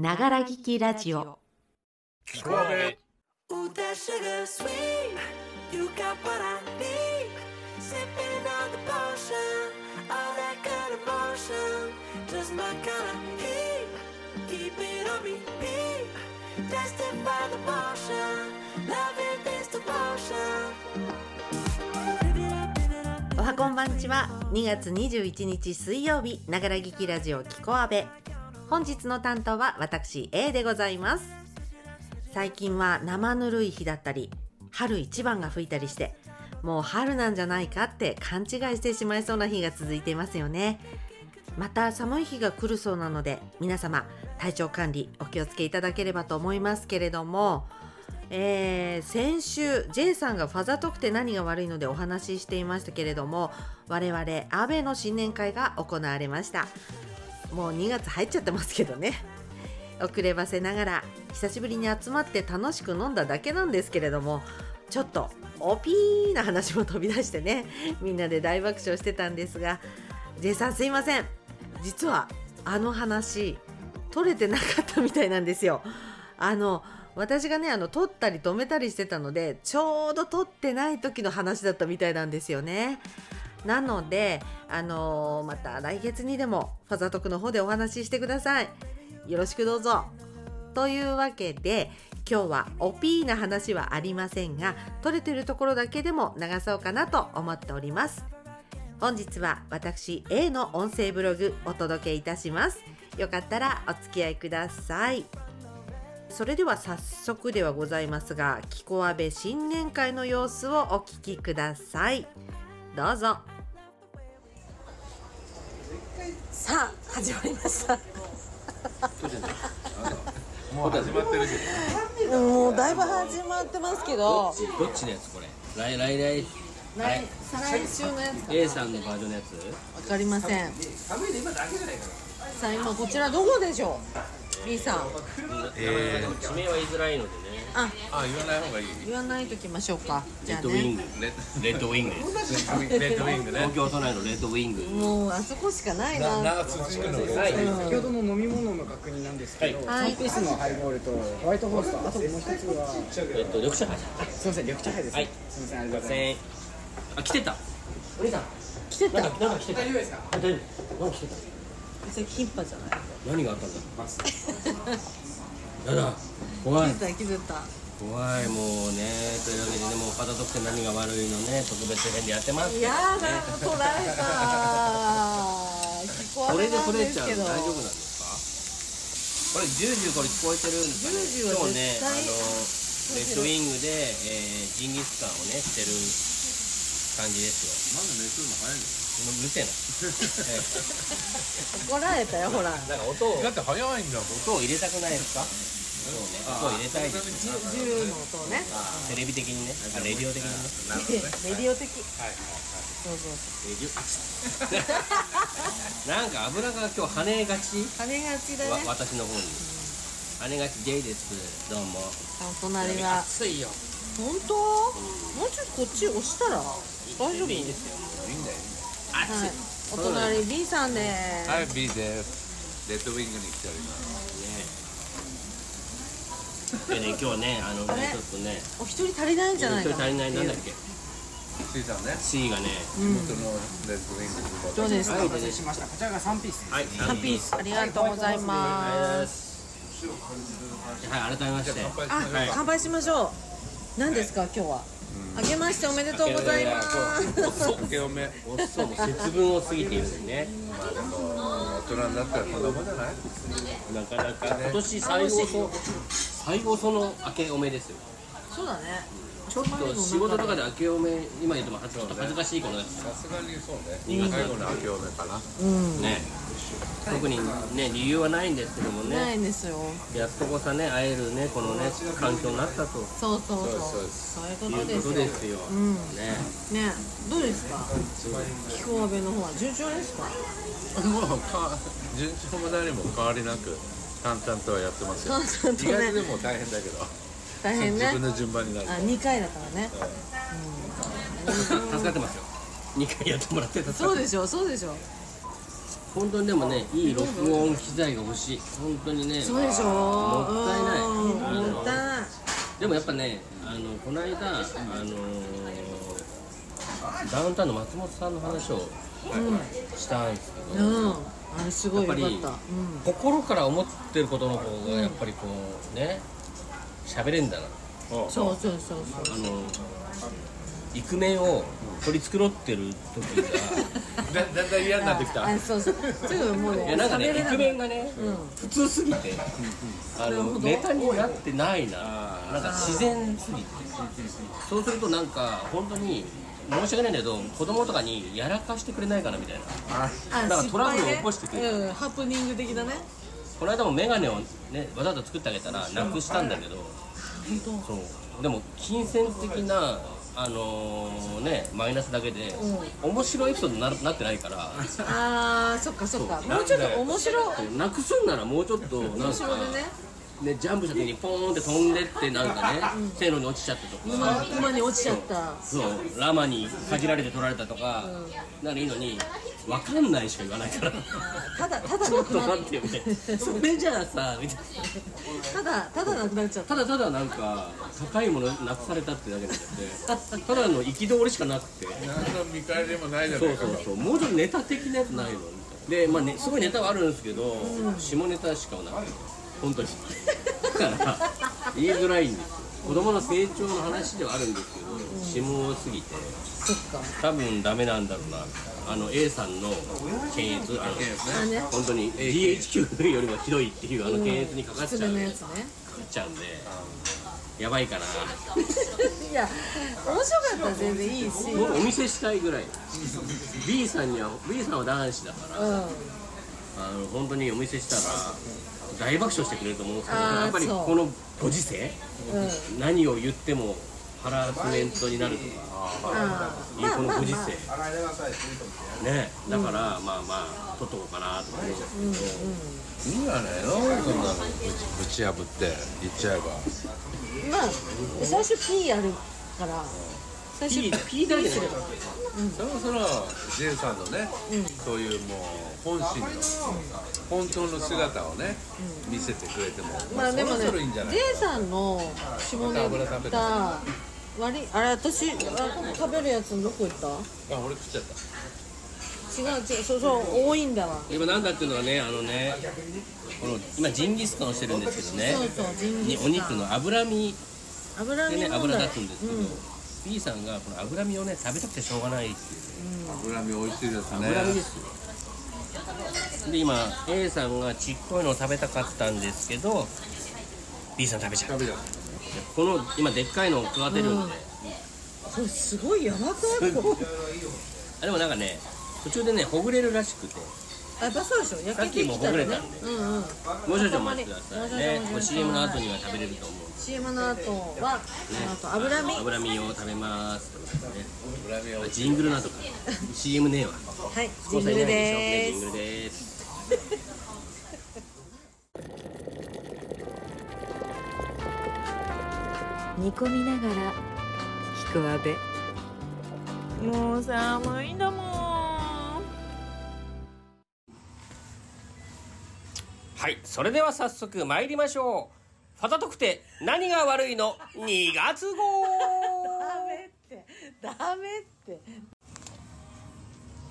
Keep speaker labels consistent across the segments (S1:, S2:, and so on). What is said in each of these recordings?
S1: ながら聞きラジオ。おはこんばんちは。2月21日水曜日。ながら聞きラジオキコアベ本日の担当は私 A でございます。最近は生ぬるい日だったり春一番が吹いたりしてもう春なんじゃないかって勘違いしてしまいそうな日が続いていますよね。また寒い日が来るそうなので皆様体調管理お気をつけいただければと思いますけれどもえー先週 J さんがファザートークって何が悪いのでお話ししていましたけれども我々アベの新年会が行われました。もう2月入っちゃってますけどね。遅ればせながら久しぶりに集まって楽しく飲んだだけなんですけれどもちょっとおピーな話も飛び出してねみんなで大爆笑してたんですが J さんすいません。実はあの話取れてなかったみたいなんですよ。あの私がねあの撮ったり止めたりしてたのでちょうど撮ってない時の話だったみたいなんですよね。なのであのーまた来月にでもファザトクの方でお話ししてください。よろしくどうぞ。というわけで今日はおピーな話はありませんが撮れてるところだけでも流そうかなと思っております。本日は私 A の音声ブログお届けいたします。よかったらお付き合いください。それでは早速ではございますがキコアベ新年会の様子をお聞きください。どうぞ。さあ始まりました。
S2: もう始まってるけど
S1: もうだいぶ始まってますけど。
S3: どっちどっちのやつこれ？来来来。
S1: 来再来週のやつか
S3: A さんのバージョンのやつ。
S1: わかりません。さあ今こちらどこでしょう？B さん。
S2: えー
S3: 地名は言いづらいのでね。
S1: あ。
S2: あ言わない方がいい。
S1: 言わないときましょうか。じゃあ
S3: レッドウィン
S1: ね
S3: グ。
S2: レッ
S3: レッドウィングです。
S2: レッドウィングね。
S3: 東京都内のレッドウィング
S1: もうあそこしかないな。
S2: 長津地区の。
S3: はい。
S4: 先ほどの飲み物の確認なんですけど、
S1: はい。
S4: 3ピースのハイボールとホワイトホースとあともう一つは。
S3: えっと緑茶杯
S4: すいません緑茶杯です、
S3: はい。
S4: すいませんありがとうござい
S3: 千円あ来てた。お兄さん。
S1: 来てた。
S3: なんかなんか来てた。大丈夫ですか？大丈夫なんか来てた
S1: それキンパじゃない？
S3: 何があったんだ？やだ怖い。
S1: 気づいた気づいた。
S3: 怖いもうねというわけでねもう片得って何が悪いのね特別編でやってます。
S1: やだ取られた聞こ
S3: これで取れちゃう大丈夫なんですかこれジュージューこれ聞こえてるんですかね？
S1: ジュージューは
S3: 今日ねあのレッドウィングで、えー、ジンギスカンをねしてる感じですよ。
S2: まだ熱するの早い
S3: うるせえな。
S1: 怒られたよほら。
S3: なんか音を。
S2: のだって早いんだもん。
S3: 音を入れたくないですか？そうね。音を入れたいです。
S1: 銃の音をね。
S3: テレビ的にね。あレディオ的にね。
S1: レディオ的。
S2: はい
S1: そうそう
S3: レディオ。なんか油が今日跳ねがち？
S1: 跳ねがちだ
S3: わ
S1: ね
S3: 私の方に。跳ねがち J です。どうも。
S1: お隣は。
S3: 暑いよ。
S1: 本当？もうちょっとこっち押したら大丈夫？
S3: いいですよ。
S2: いいんだよ
S1: お隣 B さんです。
S2: はい B です。レッドウィングに来ております。
S3: でね今日ねあのねちょっとね。
S1: お一人足りないんじゃないか
S3: 一人足りないなんだっけ
S2: C さんね。
S3: C がね。
S2: 地元のレッドウィングに
S1: どうです。か
S4: ますお待たせしました。こちらが3ピース
S3: はい
S1: ハッピース。ありがとうございます。
S3: はい改めまして
S1: あ乾杯しましょう。何ですか今日は？あけましておめでとうございます。
S2: 酒おめ
S3: おっそうも節分を過ぎている。ね
S2: まあでも大人になったらこんなもんじゃない
S3: なかなか今年最後そ最後その明けおめですよ
S1: そうだね
S3: ちょっと仕事とかで明けおめ今言っても恥ず恥ずかしいことです
S2: さすがにそうね。最後の明けおめかな。
S1: うん。
S3: ね。特にね理由はないんですけども
S1: ない
S3: ね
S1: んですよ。
S3: やっとこさね会えるねこのね環境になったと。
S1: そうそうそう。
S2: そう
S1: いうことですよ。
S3: ですよ、
S1: うん。
S3: ね。
S1: ね。どうですか？気候部の方は。順調ですか？
S2: もうか順調も何も変わりなく淡々とはやってますよ。
S1: 淡々とね。
S2: 意外とでも大変だけど
S1: 大変ね。
S2: 自分の順番になる。と
S1: あ2回だからね。
S3: 助かってますよ。2回やってもらってた
S1: そうでしょそうでしょ
S3: 本当にでもねいい録音機材が欲しい。本当にね
S1: そうでしょ
S3: もったいない。
S1: もったいない
S3: でもやっぱねあのこの間あのダウンタウンの松本さんの話をしたんですけど、
S1: うん。あれすごいよか
S3: やっぱり
S1: ったうん。
S3: 心から思ってることの方がやっぱりこうね喋れんだな。
S1: そうそうそうそう。
S3: あのイクメンを取り繕ってる時が。
S2: だだんだん嫌になってきた。
S1: あそうそう。すぐもうね
S3: いやなんかねイクメンがね、普通すぎてあのネタになってないな。なんか自然すぎて。そうするとなんか本当に申し訳ないんだけど子供とかにやらかしてくれないかなみたいな。
S1: あ
S3: なんかトラブルを起こしてくれる。
S1: うん、ハプニング的だね
S3: この間もメガネをねわざと作ってあげたらなくしたんだけど。
S1: 本
S3: そう。でも金銭的なあのーねマイナスだけで、面白いエピソードにななってないから。
S1: 当あーそっかそっか。もうちょっと面白い。
S3: なくすんならもうちょっとなんか
S1: 面白でね
S3: ね、ジャンプした時にポーンって飛んでってなんかね、線路に落ちちゃったとか。
S1: 今今に落ちちゃった。
S3: そう。ラマにかじられて取られたとか、ならいいのに分かんないしか言わないから。
S1: ただただ
S3: ちょっと
S1: なくな
S3: 待ってよみたいな。それじゃあさみたいな。
S1: ただただなくなっちゃった
S3: ただただなんか高いものなくされたってだけになっちゃって ただの憤りしかなくて。
S2: 何の見返りもないじゃな
S3: そう
S2: いか。
S3: そうそうもうちょっとネタ的なやつないの？みたいなでまあねすごいネタはあるんですけど、下ネタしかなくて本当に。だから言いづらいんですよ。子供の成長の話ではあるんですけど、下多すぎて
S1: そっか
S3: 多分ダメなんだろうなあの A さんの検閲あの
S1: あね。
S3: 本当に GHQ よりもひどいっていうあの検閲にかかっち
S1: 失
S3: ゃう、
S1: やつね
S3: かっちゃうんで。やばいかな
S1: いや面白かったら全然いいし
S3: 僕お見せしたいぐらい。B さんには B さんは男子だから。
S1: うん。
S3: あの本当にお見せしたら大爆笑してくれると思うんですけどやっぱりこのご時世
S1: うん。
S3: 何を言ってもハラスメントになるとかいうこのご時世。
S1: まあまあ
S3: ね。だからまあまあ取っとこうかなと思うんですけど、
S2: いいんじゃないのそんなのぶち破って言っちゃえば。
S1: まあ最初 P やるから最初
S3: P, P だけ
S1: する
S2: そろそろ J さんのね、そういうもう本心の、本当の姿をね、見せてくれても、
S1: まあでもね
S2: そろそろいいんじゃない
S1: ？J さんの下ネタ割りあれ私あ食べるやつどこ行った？
S2: あ俺食っちゃった。
S1: 違う違うそうそう多いんだわ。
S3: 今なんだっていうのはねあのねこの今ジンギスカンをしてるんですけどね。
S1: そうそうジンギ
S3: に
S1: スカン。
S3: お肉の脂身
S1: 油
S3: でね
S1: 身問題
S3: 油立つんですけど、B さんがこの脂身をね食べたくてしょうがないっていう。
S2: 脂身美味しいですね。
S3: 脂身ですよで今 A さんがちっこいのを食べたかったんですけど B さん食べちゃう
S2: 食べちゃう
S3: この今でっかいのを食わせるんで、
S1: これすごい柔らかいこ
S3: あでもなんかね途中でねほぐれるらしくて。
S1: やっぱそうでしょ。焼けてきたらね。
S3: さっきもほぐれたんで。
S1: うんうん。
S3: もう少々お待ちくださいね。
S1: お
S3: CM の後には食べれると思う
S1: CM の後はあと油身。
S3: 脂身を食べます、ね、
S2: 脂身美味しい
S3: ジングルなとか。CM ねえわ。
S1: はいジングルで
S3: ねジング
S1: す
S3: ルです。
S5: 煮込みながら聞くわべ。もう寒いんだもん。
S3: はいそれでは早速参りましょうファタ特定何が悪いの？2月号。
S1: ダメって。ダメって。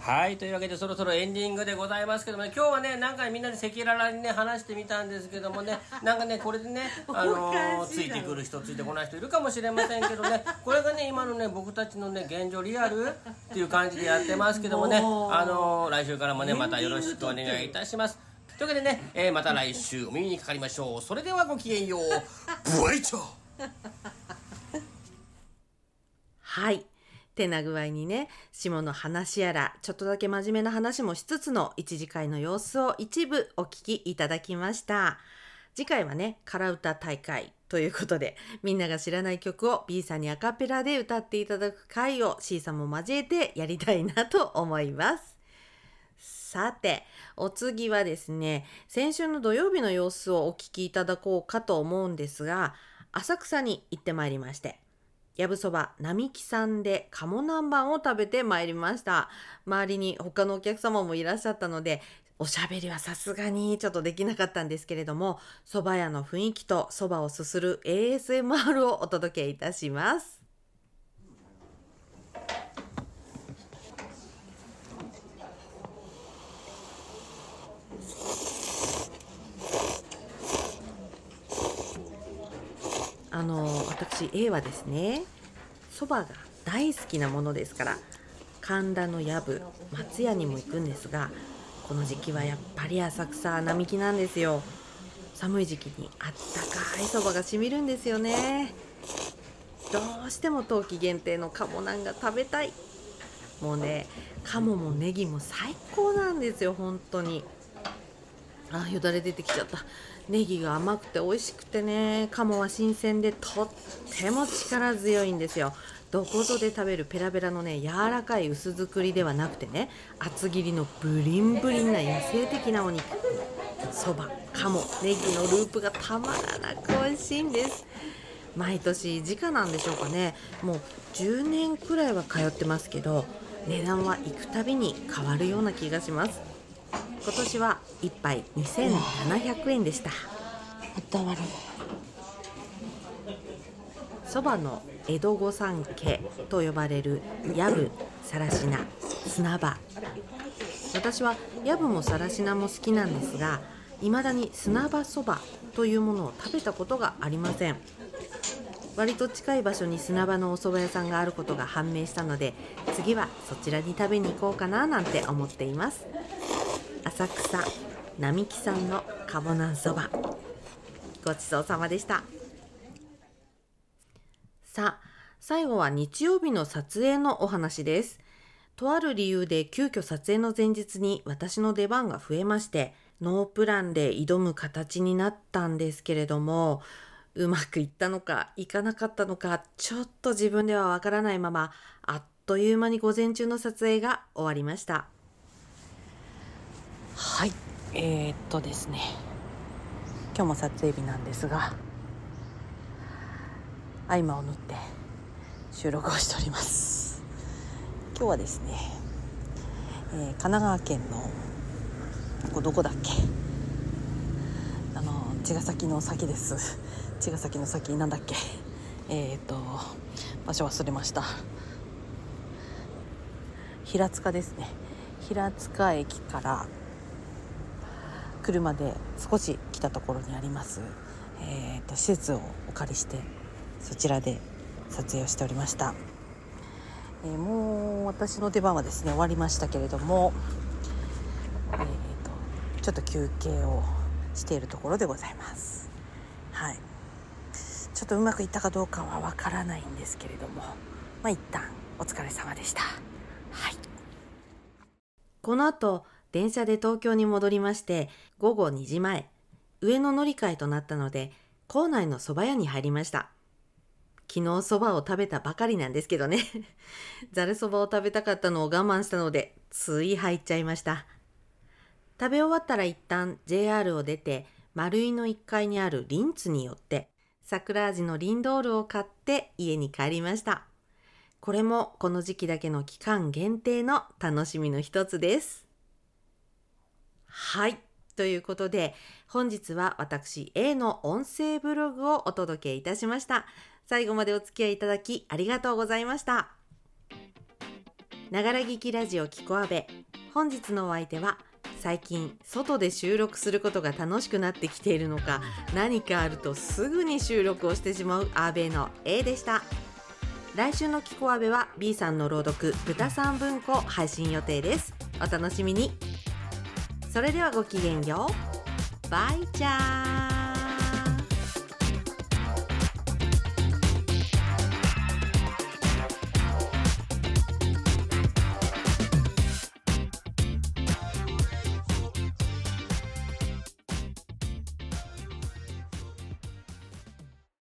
S3: はいというわけでそろそろエンディングでございますけどもね今日はね何回みんなで赤裸々にね話してみたんですけどもね なんかねこれでねあのーついてくる人ついてこない人いるかもしれませんけどねこれがね今のね僕たちのね現状リアルっていう感じでやってますけどもね あのー来週からもねまたよろしくお願いいたしますというわけでね、えーまた来週お耳にかかりましょうそれではごきげんようブイチャー
S1: はい。てな具合にね、下の話やら、ちょっとだけ真面目な話もしつつの一次会の様子を一部お聞きいただきました。次回はね、カラ歌大会ということで、みんなが知らない曲を B さんにアカペラで歌っていただく回を C さんも交えてやりたいなと思います。さて、お次はですね、先週の土曜日の様子をお聞きいただこうかと思うんですが、浅草に行ってまいりまして、やぶそば並木さんで鴨南蛮を食べてまいりました周りに他のお客様もいらっしゃったのでおしゃべりはさすがにちょっとできなかったんですけれども、蕎麦屋の雰囲気と蕎麦をすする ASMR をお届けいたします。あの私 A はですねそばが大好きなものですから神田の藪松屋にも行くんですがこの時期はやっぱり浅草並木なんですよ。寒い時期にあったかいそばがしみるんですよね。どうしても冬季限定の鴨なんが食べたい。もうね鴨もネギも最高なんですよ本当に。あよだれ出てきちゃった。ネギが甘くて美味しくてね鴨は新鮮でとっても力強いんですよ。どこぞで食べるペラペラのね柔らかい薄作りではなくてね厚切りのブリンブリンな野生的なお肉。そば鴨ネギのループがたまらなく美味しいんです。毎年時価なんでしょうかね。もう10年くらいは通ってますけど値段は行くたびに変わるような気がします。今年は1杯2700円でした。そばの江戸御三家と呼ばれるヤブ、さらしな、砂場。私はヤブもさらしなも好きなんですが未だに砂場そばというものを食べたことがありません。割と近い場所に砂場のお蕎麦屋さんがあることが判明したので次はそちらに食べに行こうかななんて思っています。浅草並木さんのかぼなんそば。ごちそうさまでした。さあ最後は日曜日の撮影のお話です。とある理由で急遽撮影の前日に私の出番が増えましてノープランで挑む形になったんですけれどもうまくいったのかいかなかったのかちょっと自分ではわからないままあっという間に午前中の撮影が終わりました。はい。えー、っとですね。今日も撮影日なんですが合間を縫って収録をしております。今日はですね、えー神奈川県のここどこだっけ？あの茅ヶ崎の先です。茅ヶ崎の先なんだっけ？えっ、と場所忘れました。平塚ですね。平塚駅から車で少し来たところにあります、えー、と施設をお借りしてそちらで撮影をしておりました、えーもう私の出番はですね終わりましたけれども、えー、とちょっと休憩をしているところでございます。はい。ちょっとうまくいったかどうかはわからないんですけれどもまあ一旦お疲れ様でした。はい。この後電車で東京に戻りまして午後2時前上野乗り換えとなったので構内の蕎麦屋に入りました。昨日蕎麦を食べたばかりなんですけどね。ざる蕎麦を食べたかったのを我慢したのでつい入っちゃいました。食べ終わったら一旦 JR を出て丸井の1階にあるリンツに寄って桜味のリンドールを買って家に帰りました。これもこの時期だけの期間限定の楽しみの一つです。はい。ということで、本日は私 A の音声ブログをお届けいたしました。最後までお付き合いいただきありがとうございました。ながら聞きラジオキコアベ。本日のお相手は、最近外で収録することが楽しくなってきているのか、何かあるとすぐに収録をしてしまうアーベの A でした。来週のキコアベは B さんの朗読豚さん文庫配信予定です。お楽しみに。それではごきげんよう。バイチャー